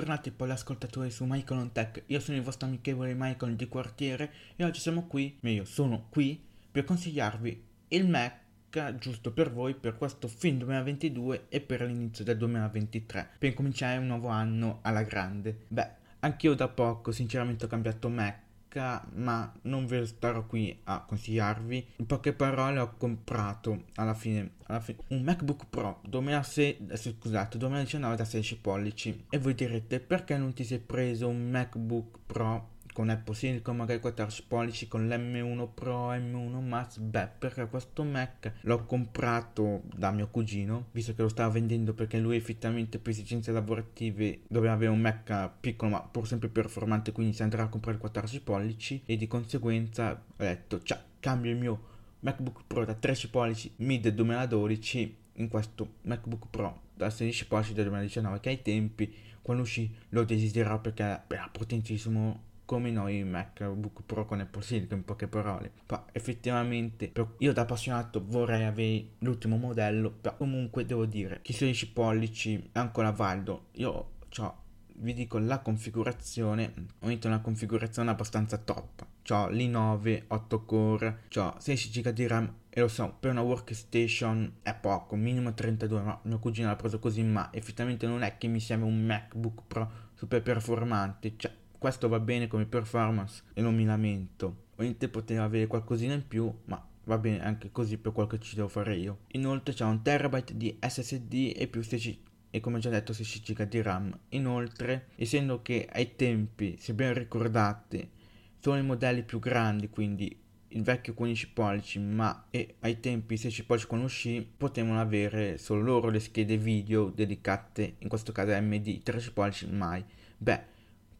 bentornati poi ascoltatori su Michael on Tech, io sono il vostro amichevole Michael di quartiere e oggi siamo qui, meglio sono qui, per consigliarvi il Mac giusto per voi per questo fin 2022 e per l'inizio del 2023, per cominciare un nuovo anno alla grande. Beh, anch'io da poco sinceramente ho cambiato Mac ma non ve lo starò qui a consigliarvi. In poche parole ho comprato alla fine, alla fine un MacBook Pro 2006, eh, scusate, 2019 da 16 pollici e voi direte perché non ti sei preso un MacBook Pro con Apple Silicon magari 14 pollici con l'M1 Pro, M1 Max, beh perché questo Mac l'ho comprato da mio cugino, visto che lo stava vendendo perché lui effettivamente per esigenze lavorative doveva avere un Mac piccolo ma pur sempre performante, quindi si andrà a comprare il 14 pollici e di conseguenza ho detto ciao, cambio il mio MacBook Pro da 13 pollici mid 2012 in questo MacBook Pro da 16 pollici del 2019 che ai tempi quando uscì lo desideravo perché era potentissimo come noi MacBook Pro con Apple Silicon in poche parole. Ma effettivamente io da appassionato vorrei avere l'ultimo modello, però comunque devo dire che 16 pollici è ancora valido. Io ho vi dico la configurazione, ho messo una configurazione abbastanza top. Ho l'i9 8 core, ho 16 GB di RAM e lo so, per una workstation è poco, minimo 32, ma mio cugino l'ha preso così, ma effettivamente non è che mi serve un MacBook Pro super performante, cioè questo va bene come performance e non mi lamento. Ovviamente poteva avere qualcosina in più, ma va bene anche così per quel che ci devo fare io. Inoltre c'è un terabyte di SSD e più 16 e come già detto 16 GB di RAM. Inoltre, essendo che ai tempi, se ben ricordate, sono i modelli più grandi, quindi il vecchio 15 pollici, ma ai tempi 16 pollici quando uscì, potevano avere solo loro le schede video dedicate, in questo caso AMD 13 pollici mai. Beh,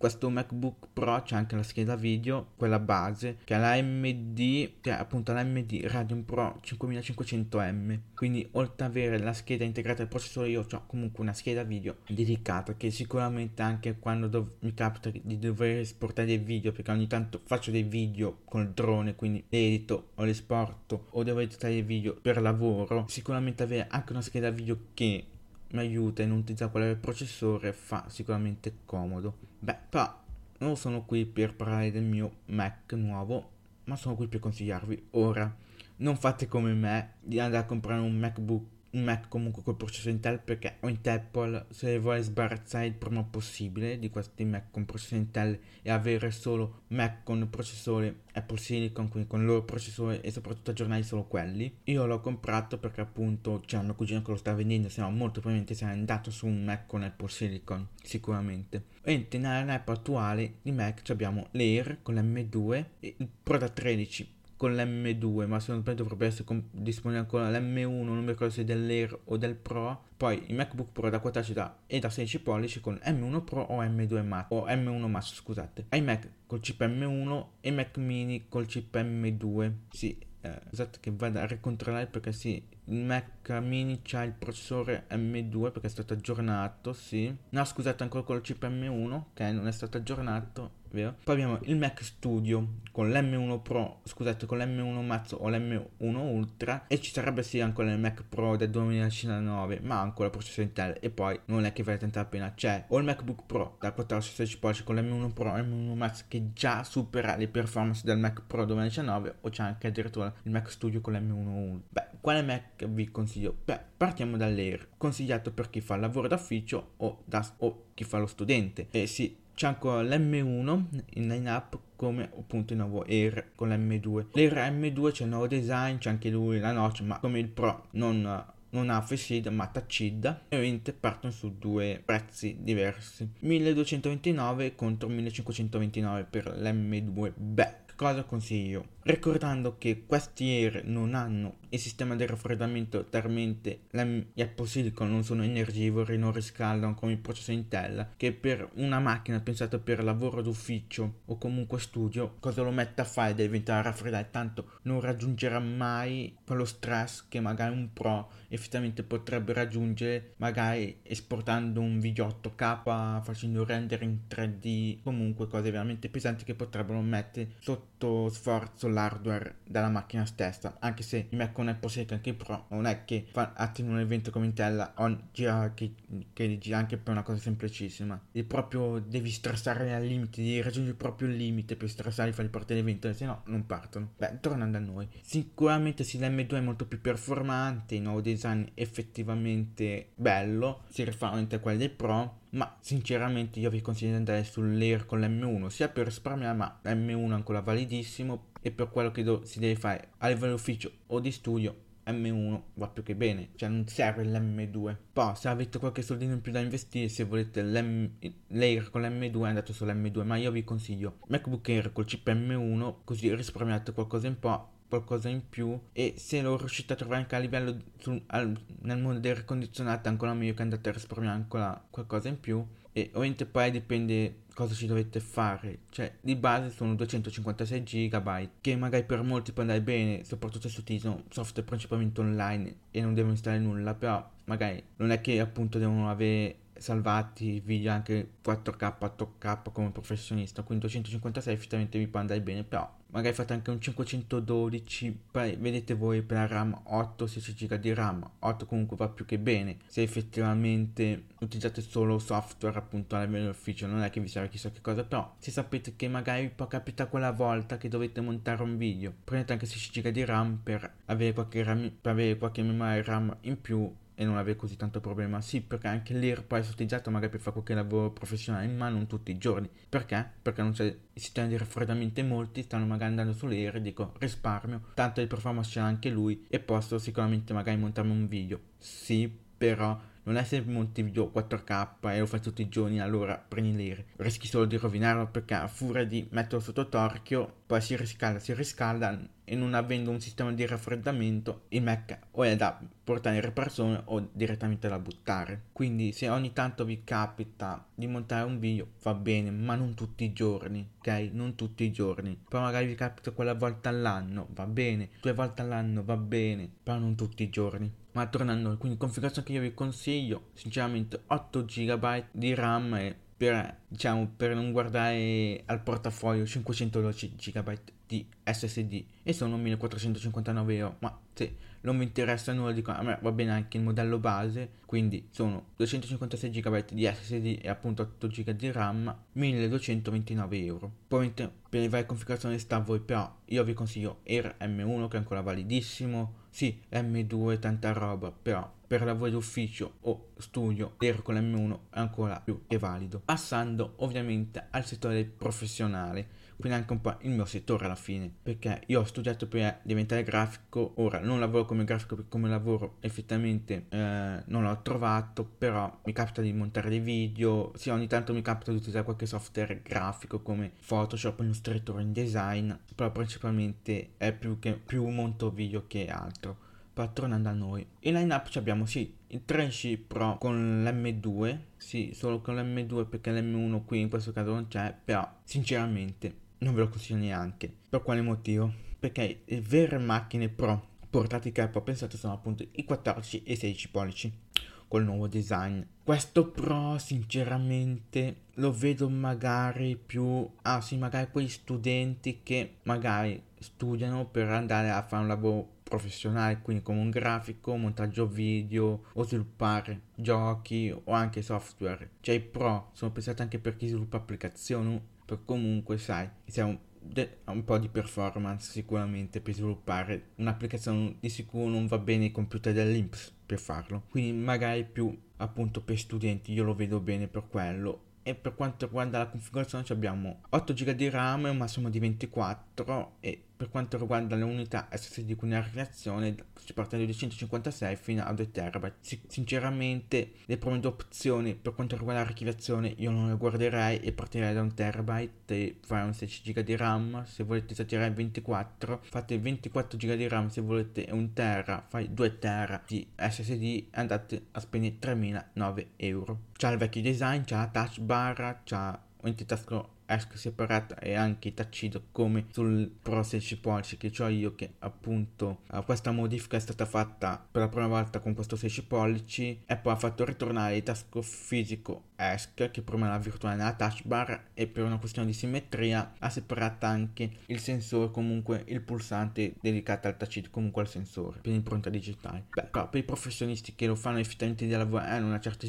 questo MacBook Pro c'è anche la scheda video, quella base, che è la AMD, che è appunto la AMD Radeon Pro 5500M. Quindi oltre ad avere la scheda integrata al processore, io ho comunque una scheda video dedicata che sicuramente anche quando dov- mi capita di dover esportare dei video, perché ogni tanto faccio dei video con il drone, quindi edito o li esporto o devo editare dei video per lavoro, sicuramente avere anche una scheda video che mi aiuta in utilizzare quale processore fa sicuramente comodo. Beh, però non sono qui per parlare del mio Mac nuovo, ma sono qui per consigliarvi ora. Non fate come me di andare a comprare un MacBook un Mac comunque col processore Intel perché ho in Apple se vuole sbarazzare il prima possibile di questi Mac con processore Intel e avere solo Mac con processore Apple Silicon quindi con il loro processore e soprattutto aggiornare solo quelli io l'ho comprato perché appunto c'è una cugina che lo sta vendendo se no molto probabilmente sarà andato su un Mac con Apple Silicon sicuramente. E nella lineup attuale di Mac abbiamo l'Air con l'M2 e il Pro da 13 con l'M2, ma secondo me dovrebbe essere com- disponibile ancora l'M1, non mi ricordo se dell'Air o del Pro. Poi il MacBook Pro da 14 da, e da 16 pollici con M1 Pro o M2 Max, o M1 Max, scusate. iMac col chip M1 e Mac Mini col chip M2. Sì, eh, esatto che vado a ricontrollare perché sì, Mac Mini c'ha il processore M2 perché è stato aggiornato, sì. No, scusate, ancora con il chip M1 che non è stato aggiornato vero? Poi abbiamo il Mac Studio con l'M1 Pro, scusate, con l'M1 Max o l'M1 Ultra e ci sarebbe sì ancora il Mac Pro del 2019, ma ancora il processore Intel e poi non è che vale tanta la pena, c'è o il MacBook Pro da 14-16 pollici con l'M1 Pro e l'M1 Max che già supera le performance del Mac Pro 2019 o c'è anche addirittura il Mac Studio con l'M1 Ultra. Beh, quale Mac vi consiglio? Beh, partiamo dall'Air, consigliato per chi fa lavoro d'ufficio o, da, o chi fa lo studente. E sì, c'è ancora l'M1 in line-up come appunto il nuovo Air con l'M2. L'Air M2 c'è il nuovo design, c'è anche lui la notch, ma come il Pro non non ha Facid ma Tacid e ovviamente partono su due prezzi diversi 1229 contro 1529 per l'M2 beh cosa consiglio ricordando che questi Air non hanno il sistema di raffreddamento talmente gli Apple Silicon non sono energivori, non riscaldano come il processo Intel, che per una macchina pensata per lavoro d'ufficio o comunque studio, cosa lo mette a fare? Deve diventare raffreddare, tanto non raggiungerà mai quello stress che magari un Pro effettivamente potrebbe raggiungere magari esportando un video 8K, facendo render in 3D, comunque cose veramente pesanti che potrebbero mettere sotto molto sforzo l'hardware della macchina stessa, anche se il Mac con Apple Silicon anche Pro non è che fa, attivi un evento come Intel on, gira, che, che gira anche per una cosa semplicissima. E proprio devi stressare al limite, devi raggiungere proprio il limite per stressare e farli partire l'evento, se no non partono. Beh, tornando a noi. Sicuramente sì, l'M2 è molto più performante, il nuovo design effettivamente bello, si rifà a quelli del Pro, ma sinceramente io vi consiglio di andare sull'Air con l'M1 sia per risparmiare ma l'M1 è ancora validissimo e per quello che do- si deve fare a livello ufficio o di studio M1 va più che bene, cioè non serve l'M2. Poi se avete qualche soldino in più da investire, se volete l'Air con l'M2 andate sull'M2, ma io vi consiglio MacBook Air col chip M1 così risparmiate qualcosa in po' qualcosa in più e se lo riuscite a trovare anche a livello sul, al, nel mondo del ricondizionato ancora meglio che andate a risparmiare ancora qualcosa in più e ovviamente poi dipende cosa ci dovete fare. Cioè di base sono 256 GB che magari per molti può andare bene soprattutto se utilizzano software principalmente online e non devono installare nulla però magari non è che appunto devono avere salvati video anche 4K, 8K come professionista, quindi 256 effettivamente vi può andare bene, però magari fate anche un 512, poi vedete voi per la RAM 8, 16 GB di RAM, 8 comunque va più che bene, se effettivamente utilizzate solo software appunto a livello ufficio, non è che vi serve chissà che cosa, però se sapete che magari può capitare quella volta che dovete montare un video, prendete anche 16 GB di RAM per avere qualche, RAM, per avere qualche memoria RAM in più e non avere così tanto problema. Sì, perché anche può essere utilizzato magari per fare qualche lavoro professionale, ma non tutti i giorni. Perché? Perché non c'è il sistema di raffreddamento molti stanno magari andando sull'Air e dico risparmio, tanto di performance c'è anche lui e posso sicuramente magari montarmi un video. Sì, però non è se monti video 4K e lo fai tutti i giorni, allora prendi l'Air. Rischi solo di rovinarlo perché a furia di metterlo sotto torchio, poi si riscalda, si riscalda e non avendo un sistema di raffreddamento, il Mac o è da portare riparazione o direttamente da buttare. Quindi se ogni tanto vi capita di montare un video va bene, ma non tutti i giorni, ok? Non tutti i giorni. Poi magari vi capita quella volta all'anno, va bene, due volte all'anno va bene, però non tutti i giorni. Ma tornando, quindi configurazione che io vi consiglio, sinceramente 8 GB di RAM e per, diciamo, per non guardare al portafoglio 512 GB di SSD e sono 1459 euro, ma se non mi interessa nulla di a me va bene anche il modello base, quindi sono 256 GB di SSD e appunto 8 GB di RAM, 1229 euro. Poi per le varie configurazioni sta a voi, però io vi consiglio Air M1 che è ancora validissimo, sì, M2 tanta roba, però per lavoro d'ufficio o studio Air con l'M1 è ancora più che valido. Passando ovviamente al settore professionale quindi anche un po' il mio settore alla fine, perché io ho studiato per diventare grafico, ora non lavoro come grafico perché come lavoro effettivamente eh, non l'ho trovato, però mi capita di montare dei video, sì ogni tanto mi capita di utilizzare qualche software grafico come Photoshop, Illustrator, InDesign, però principalmente è più, che, più monto video che altro. Però tornando a noi, in line up abbiamo sì il 3C Pro con l'M2, sì solo con l'M2 perché l'M1 qui in questo caso non c'è, però sinceramente non ve lo consiglio neanche. Per quale motivo? Perché le vere macchine Pro portati che ho pensato sono appunto i 14 e i 16 pollici col nuovo design. Questo Pro sinceramente lo vedo magari più ah sì magari quei studenti che magari studiano per andare a fare un lavoro professionale, quindi come un grafico, montaggio video o sviluppare giochi o anche software. Cioè i pro sono pensati anche per chi sviluppa applicazioni per comunque sai de- un po' di performance sicuramente per sviluppare un'applicazione di sicuro non va bene i computer dell'Inps per farlo. Quindi magari più appunto per studenti io lo vedo bene per quello. E per quanto riguarda la configurazione abbiamo 8 GB di RAM un massimo di 24 e per quanto riguarda le unità SSD con archiviazione si parte da 256 fino a 2 TB. sinceramente le prime due opzioni per quanto riguarda l'archiviazione io non le guarderei e partirei da 1 TB e fare un 16 GB di RAM. Se volete esagerare 24 fate 24 GB di RAM, se volete 1 TB fai 2 TB di SSD e andate a spendere 3009 euro. C'ha il vecchio design, c'ha la touch bar, c'ha un tasto esca separata e anche taccido come sul Pro 16 pollici che ho io che appunto uh, questa modifica è stata fatta per la prima volta con questo 16 pollici e poi ha fatto ritornare il tasco fisico ESC che prima era virtuale nella touch bar e per una questione di simmetria ha separato anche il sensore comunque il pulsante dedicato al touch comunque al sensore per l'impronta digitale. Beh però per i professionisti che lo fanno effettivamente di lavoro hanno una certa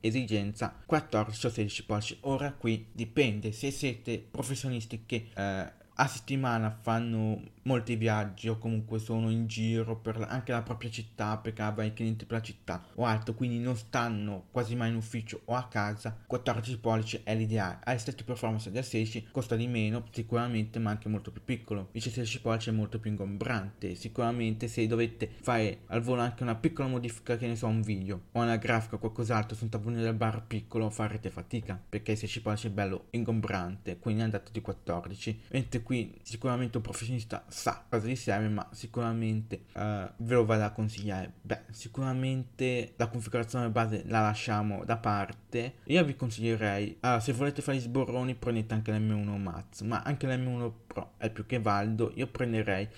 esigenza 14 o 16 pollici. Ora qui dipende se siete professionisti che eh, a settimana fanno molti viaggi o comunque sono in giro per anche la propria città perché avrai i clienti per la città o altro quindi non stanno quasi mai in ufficio o a casa. 14 pollici è l'ideale. Ha le stesse performance del 16 costa di meno sicuramente ma anche molto più piccolo. Invece 16 pollici è molto più ingombrante. Sicuramente se dovete fare al volo anche una piccola modifica che ne so un video o una grafica o qualcos'altro su un tavolino del bar piccolo farete fatica perché il 16 pollici è bello ingombrante quindi andate di 14 mentre qui sicuramente un professionista sa cosa gli serve, ma sicuramente uh, ve lo vado a consigliare. Beh, sicuramente la configurazione base la lasciamo da parte. Io vi consiglierei, allora, se volete fare gli sborroni, prendete anche l'M1 Max, ma anche l'M1 Pro è più che valido. Io prenderei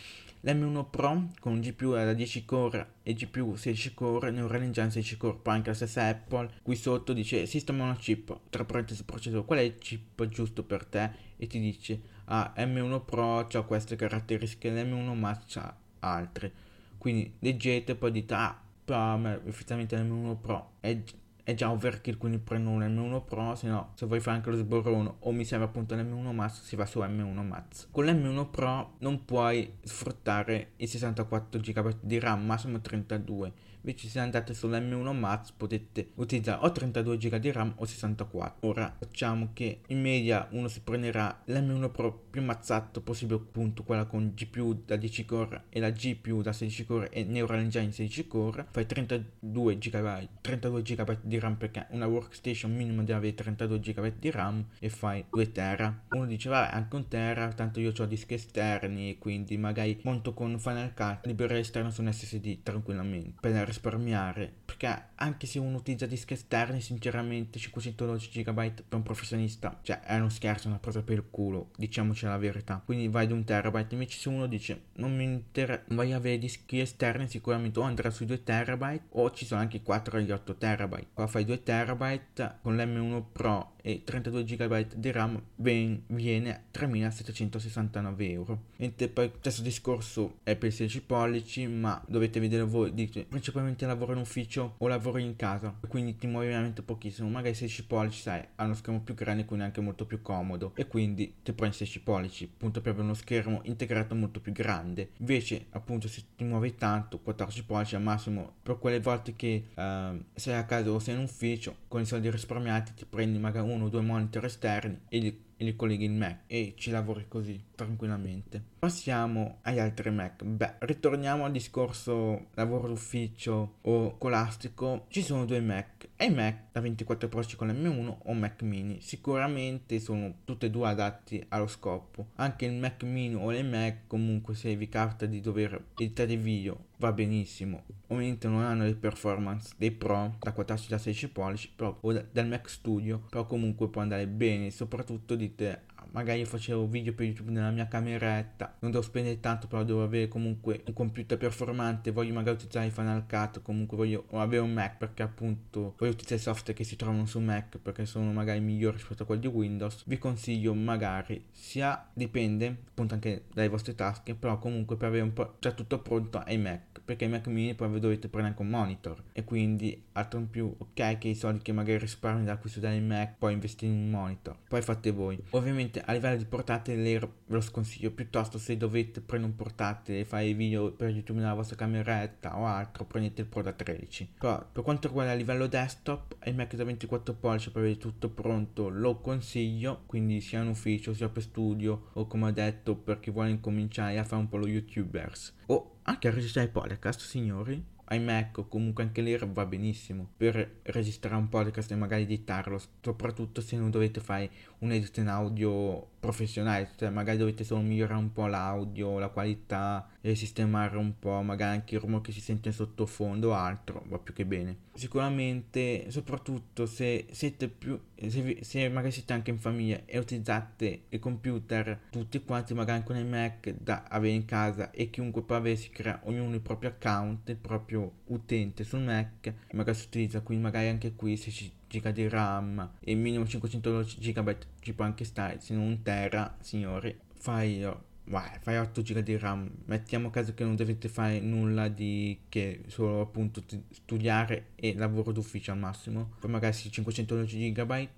l'M1 Pro con GPU da 10 core e GPU 16 core, Neural Engine 16 core, poi anche la stessa Apple. Qui sotto dice System on a chip, tra parentesi processore, qual è il chip giusto per te? E ti dice ah, M1 Pro ha queste caratteristiche, l'M1 Max ha altre. Quindi leggete poi dite, ah, però effettivamente l'M1 Pro è, è già overkill, quindi prendo un M1 Pro, se no, se vuoi fare anche lo sborrone o mi serve appunto l'M1 Max, si va su M1 Max. Con l'M1 Pro non puoi sfruttare i 64 GB di RAM, massimo 32 Invece se andate sull'M1 Max potete utilizzare o 32 GB di RAM o 64. Ora facciamo che in media uno si prenderà l'M1 Pro più mazzato possibile appunto quella con GPU da 10 core e la GPU da 16 core e Neural Engine 16 core. Fai 32 GB, 32 GB di RAM perché una workstation minimo deve avere 32 GB di RAM e fai 2 tera. Uno dice vabbè anche un tera, tanto io ho dischi esterni quindi magari monto con Final Cut, liberare esterno su un SSD tranquillamente per risparmiare perché anche se uno utilizza dischi esterni sinceramente 512 GB per un professionista cioè è uno scherzo una presa per il culo diciamoci la verità. Quindi vai di un terabyte invece se uno dice non mi interessa vai a avere dischi esterni sicuramente o andrà sui 2 terabyte o ci sono anche 4 e 8 terabyte. Qua fai 2 terabyte con l'M1 Pro e 32 GB di RAM ben, viene a 3769 euro. Mentre poi stesso discorso è per i 16 pollici ma dovete vedere voi dite principalmente lavoro in ufficio o lavoro in casa quindi ti muovi veramente pochissimo. Magari 16 pollici sai ha uno schermo più grande quindi anche molto più comodo. E quindi ti prendi 16 pollici appunto per avere uno schermo integrato molto più grande. Invece appunto se ti muovi tanto 14 pollici al massimo per quelle volte che uh, sei a casa o sei in ufficio con i soldi risparmiati ti prendi magari uno o due monitor esterni e li, li colleghi il Mac e ci lavori così tranquillamente. Passiamo agli altri Mac. Beh, ritorniamo al discorso lavoro d'ufficio o scolastico. Ci sono due Mac, e Mac da 24 pollici con l'M1 o Mac mini. Sicuramente sono tutti e due adatti allo scopo. Anche il Mac mini o le Mac comunque se vi capita di dover editare video va benissimo. Ovviamente non hanno le performance dei Pro da 14 da 16 pollici però, o da, dal Mac Studio, però comunque può andare bene. Soprattutto dite magari facevo video per YouTube nella mia cameretta, non devo spendere tanto, però devo avere comunque un computer performante, voglio magari utilizzare Final Cut, comunque voglio avere un Mac perché appunto voglio utilizzare i software che si trovano su Mac perché sono magari migliori rispetto a quelli di Windows. Vi consiglio magari sia dipende appunto anche dalle vostre tasche, però comunque per avere un po' già tutto pronto ai Mac perché i Mac mini poi dovete prendere anche un monitor e quindi altro in più ok che i soldi che magari risparmi dall'acquisto del Mac poi investire in un monitor poi fate voi ovviamente a livello di portatile ve lo sconsiglio piuttosto se dovete prendere un portatile fare video per youtube nella vostra cameretta o altro prendete il Pro da 13 però per quanto riguarda a livello desktop il Mac da 24 pollici per avere tutto pronto lo consiglio quindi sia in ufficio sia per studio o come ho detto per chi vuole incominciare a fare un po' lo youtubers o anche a registrare podcast, signori. iMac o comunque anche lì va benissimo per registrare un podcast e magari editarlo, soprattutto se non dovete fare un edit in audio professionale, cioè magari dovete solo migliorare un po' l'audio, la qualità e sistemare un po' magari anche il rumore che si sente in sottofondo o altro, va più che bene. Sicuramente, soprattutto se siete più, se, se magari siete anche in famiglia e utilizzate il computer tutti quanti, magari con il Mac da avere in casa e chiunque può avere si crea ognuno il proprio account, il proprio utente sul Mac, magari si utilizza, quindi magari anche qui se ci giga di RAM e minimo 512 GB ci può anche stare, se non un tera, signori, fai Vai, fai 8 GB di RAM. Mettiamo caso che non dovete fare nulla di che solo appunto studiare e lavoro d'ufficio al massimo. Poi magari 512 GB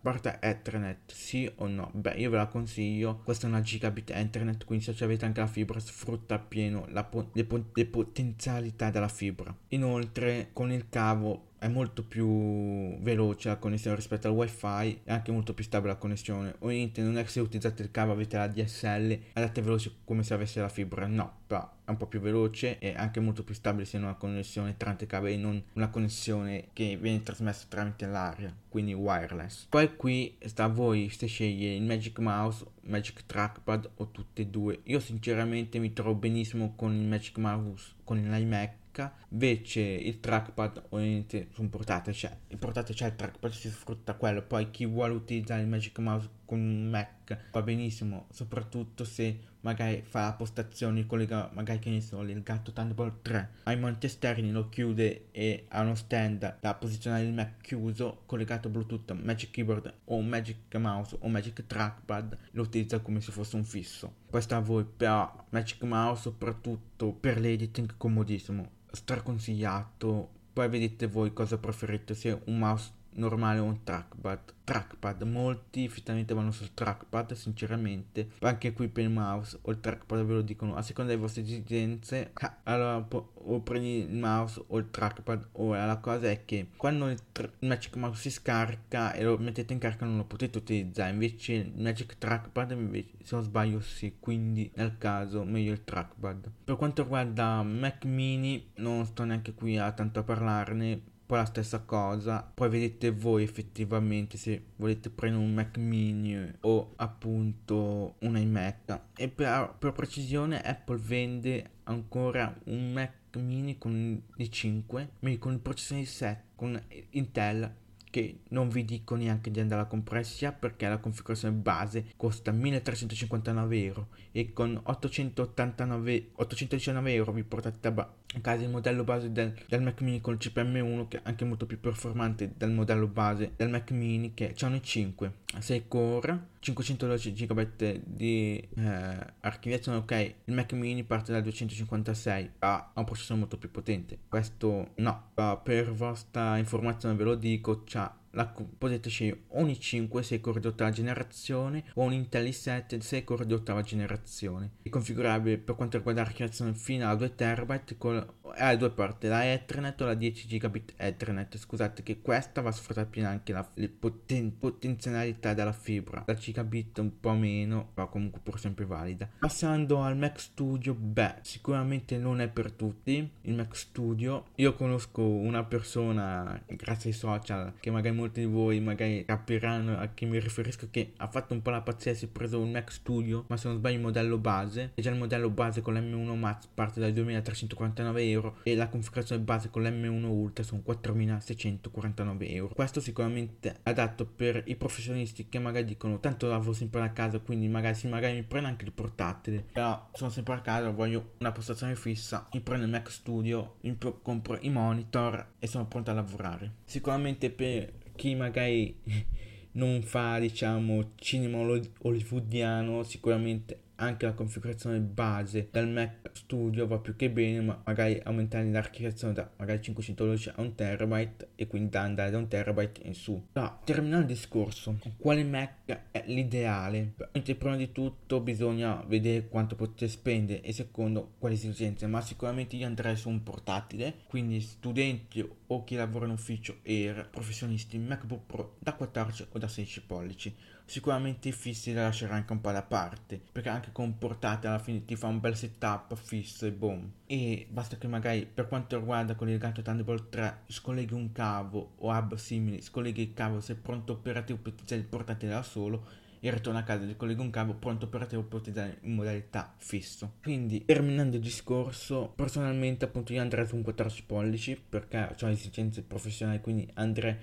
porta Ethernet, sì o no? Beh, io ve la consiglio. Questa è una gigabit Ethernet, quindi se avete anche la fibra sfrutta appieno po- le, po- le potenzialità della fibra. Inoltre con il cavo è molto più veloce la connessione rispetto al wifi e anche molto più stabile la connessione. Ovviamente non è che se utilizzate il cavo avete la DSL andate veloce come se avesse la fibra no però è un po' più veloce e anche molto più stabile se non una connessione tramite cavo non una connessione che viene trasmessa tramite l'aria quindi wireless. Poi qui sta a voi se sceglie il Magic Mouse Magic Trackpad o tutte e due. Io sinceramente mi trovo benissimo con il Magic Mouse con l'iMac invece il trackpad ovviamente su un portatile c'è il portatile c'è il trackpad si sfrutta quello poi chi vuole utilizzare il Magic Mouse con un Mac va benissimo soprattutto se magari fa la postazione collega magari che ne so il gatto Thunderbolt 3 ai monti esterni lo chiude e ha uno stand da posizionare il Mac chiuso collegato Bluetooth Magic Keyboard o Magic Mouse o Magic Trackpad lo utilizza come se fosse un fisso questo a voi però Magic Mouse soprattutto per l'editing comodissimo straconsigliato. Poi vedete voi cosa preferite, se un mouse normale o un trackpad trackpad. Molti effettivamente vanno sul trackpad sinceramente. Anche qui per il mouse o il trackpad ve lo dicono a seconda delle vostre esigenze ah, allora o prendi il mouse o il trackpad. Ora la cosa è che quando il, tra- il Magic Mouse si scarica e lo mettete in carica non lo potete utilizzare. Invece il Magic Trackpad invece, se non sbaglio sì. Quindi nel caso meglio il trackpad. Per quanto riguarda Mac mini non sto neanche qui a tanto a parlarne poi la stessa cosa. Poi vedete voi effettivamente se volete prendere un Mac mini o appunto un iMac. E per, per precisione Apple vende ancora un Mac mini con i 5 con il processore 7 con Intel che non vi dico neanche di andare a comprare sia perché la configurazione base costa 1359 euro e con 889, 819 euro vi portate a, casa il modello base del, del, Mac mini con il CPM1 che è anche molto più performante del modello base del Mac mini che c'è un i5 6 core 512 GB di eh, archiviazione ok il Mac mini parte dal 256 ha un processore molto più potente. Questo no. Per vostra informazione ve lo dico c'ha la, potete scegliere un i5 6 core di ottava generazione o un Intel i7 6 core di ottava generazione. È configurabile per quanto riguarda l'archiviazione fino a 2 TB con ha due porte, la Ethernet o la 10 gigabit Ethernet. Scusate che questa va a sfruttare pieno anche la, le poten- potenzionalità della fibra. La gigabit un po' meno, ma comunque pur sempre valida. Passando al Mac Studio, beh, sicuramente non è per tutti il Mac Studio. Io conosco una persona, grazie ai social, che magari molti di voi magari capiranno a chi mi riferisco, che ha fatto un po' la pazzia, si è preso un Mac Studio, ma se non sbaglio il modello base. E già il modello base con l'M1 Max parte dai 2349 euro e la configurazione base con l'M1 Ultra sono 4649 euro. Questo sicuramente adatto per i professionisti che magari dicono tanto lavoro sempre a casa quindi magari, sì, magari mi prendo anche il portatile però sono sempre a casa voglio una postazione fissa mi prendo il Mac Studio mi compro i monitor e sono pronto a lavorare sicuramente per chi magari non fa diciamo cinema hollywoodiano sicuramente anche la configurazione base del Mac Studio va più che bene, ma magari aumentare l'archiviazione da magari 512 a 1 terabyte e quindi da andare da 1 terabyte in su. No, terminando il discorso, quale Mac è l'ideale? Prima di tutto bisogna vedere quanto potete spendere e secondo quali esigenze, ma sicuramente io andrei su un portatile, quindi studenti o chi lavora in ufficio e professionisti MacBook Pro da 14 o da 16 pollici sicuramente i fissi li lascerai anche un po' da parte perché anche con portate alla fine ti fa un bel setup fisso e boom e basta che magari per quanto riguarda con il gatto Thunderbolt 3 scolleghi un cavo o hub simili scolleghi il cavo sei pronto operativo per utilizzare il portatile da solo e ritorno a casa, collego un cavo pronto operativo per utilizzare in modalità fisso. Quindi, terminando il discorso, personalmente appunto io andrei su un 14 pollici perché ho esigenze professionali, quindi andrei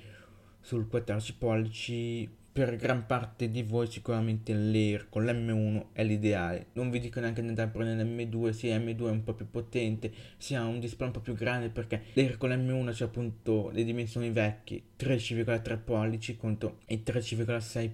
sul 14 pollici per gran parte di voi sicuramente l'Air con l'M1 è l'ideale. Non vi dico neanche di andare a prendere l'M2, sì, M2 è un po' più potente, si ha un display un po' più grande perché l'Air con l'M1 c'è appunto le dimensioni vecchie, 13,3 pollici contro i 13,6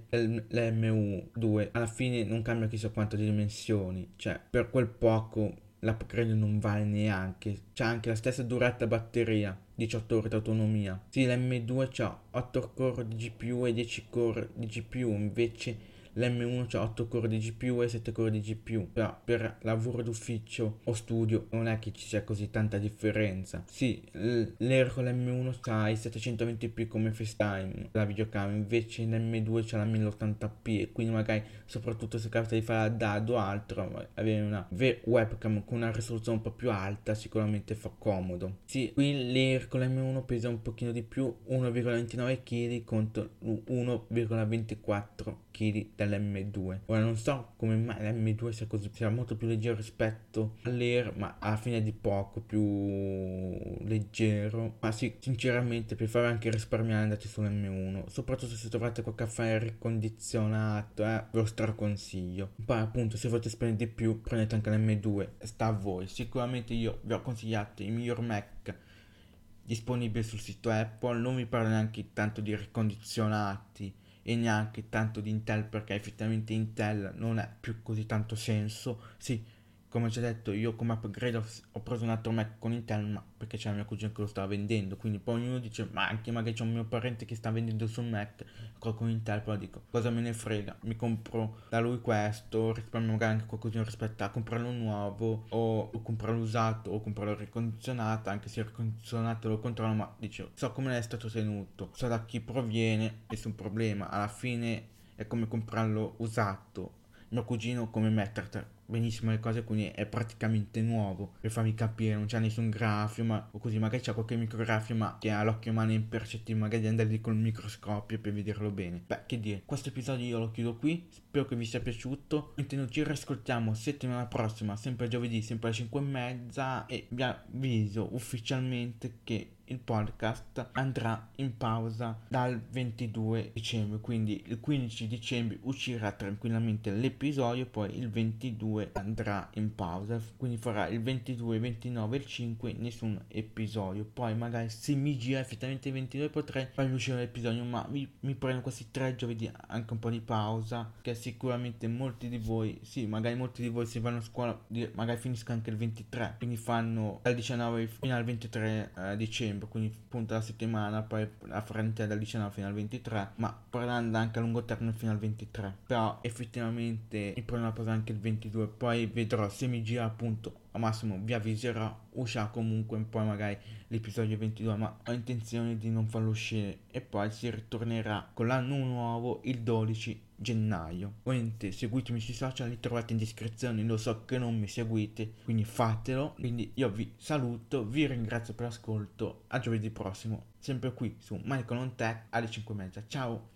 l'M2. Alla fine non cambia chissà quanto di dimensioni, cioè per quel poco l'upgrade non vale neanche. C'ha anche la stessa durata batteria, 18 ore di autonomia. Sì, l'M2 ha 8 core di GPU e 10 core di GPU, invece l'M1 ha 8 core di GPU e 7 core di GPU, però per lavoro d'ufficio o studio non è che ci sia così tanta differenza. Sì, l'Air con l'M1 ha i 720p come FaceTime, la videocamera, invece l'M2 c'ha la 1080p e quindi magari soprattutto se capita di fare la DAD o altro, avere una webcam con una risoluzione un po' più alta sicuramente fa comodo. Sì, qui l'Air con l'M1 pesa un pochino di più, 1,29 kg contro 1,24 kg dell'M2. Ora non so come mai l'M2 sia così, sia molto più leggero rispetto all'Air, ma alla fine di poco più leggero. Ma sì, sinceramente fare anche risparmiare andate sull'M1, soprattutto se trovate qualche affare ricondizionato, eh, ve lo straconsiglio. Poi appunto se volete spendere di più prendete anche l'M2, sta a voi. Sicuramente io vi ho consigliato i miglior Mac disponibili sul sito Apple, non vi parlo neanche tanto di ricondizionati e neanche tanto di Intel perché effettivamente Intel non ha più così tanto senso. Sì, come ho già detto, io come upgrade ho, ho preso un altro Mac con Intel, ma perché c'è la mia cugina che lo stava vendendo. Quindi poi ognuno dice, ma anche magari c'è un mio parente che sta vendendo sul Mac con Intel, però dico, cosa me ne frega, mi compro da lui questo, risparmio magari anche qualcosina rispetto a comprarlo nuovo, o, o comprarlo usato, o comprarlo ricondizionato, anche se ricondizionato lo controllo, ma dice, so come è stato tenuto, so da chi proviene, nessun problema, alla fine è come comprarlo usato. Mio cugino come mettere benissimo le cose, quindi è praticamente nuovo. Per farvi capire, non c'è nessun graffio, ma o così magari c'è qualche micrograffio, ma che all'occhio umano è impercettibile, magari di andare lì col microscopio per vederlo bene. Beh, che dire, questo episodio io lo chiudo qui, spero che vi sia piaciuto. Noi ci riascoltiamo settimana prossima, sempre giovedì, sempre alle 5 e mezza, e vi avviso ufficialmente che il podcast andrà in pausa dal 22 dicembre quindi il 15 dicembre uscirà tranquillamente l'episodio poi il 22 andrà in pausa quindi farà il 22 29 il 5 nessun episodio poi magari se mi gira effettivamente il 22 potrei farvi uscire l'episodio ma mi, mi prendo questi tre giovedì anche un po' di pausa che sicuramente molti di voi sì magari molti di voi si vanno a scuola magari finiscono anche il 23 quindi fanno dal 19 fino al 23 eh, dicembre quindi appunto la settimana, poi la frente dal 19 fino al 23, ma parlando anche a lungo termine fino al 23. Però effettivamente mi prendo la pausa anche il 22, poi vedrò se mi gira appunto al massimo vi avviserò, uscirà comunque poi magari l'episodio 22, ma ho intenzione di non farlo uscire e poi si ritornerà con l'anno nuovo il 12 gennaio. Ovviamente seguitemi sui social, li trovate in descrizione, lo so che non mi seguite, quindi fatelo. Quindi io vi saluto, vi ringrazio per l'ascolto, a giovedì prossimo, sempre qui su Michael on Tech alle 5 e mezza. Ciao!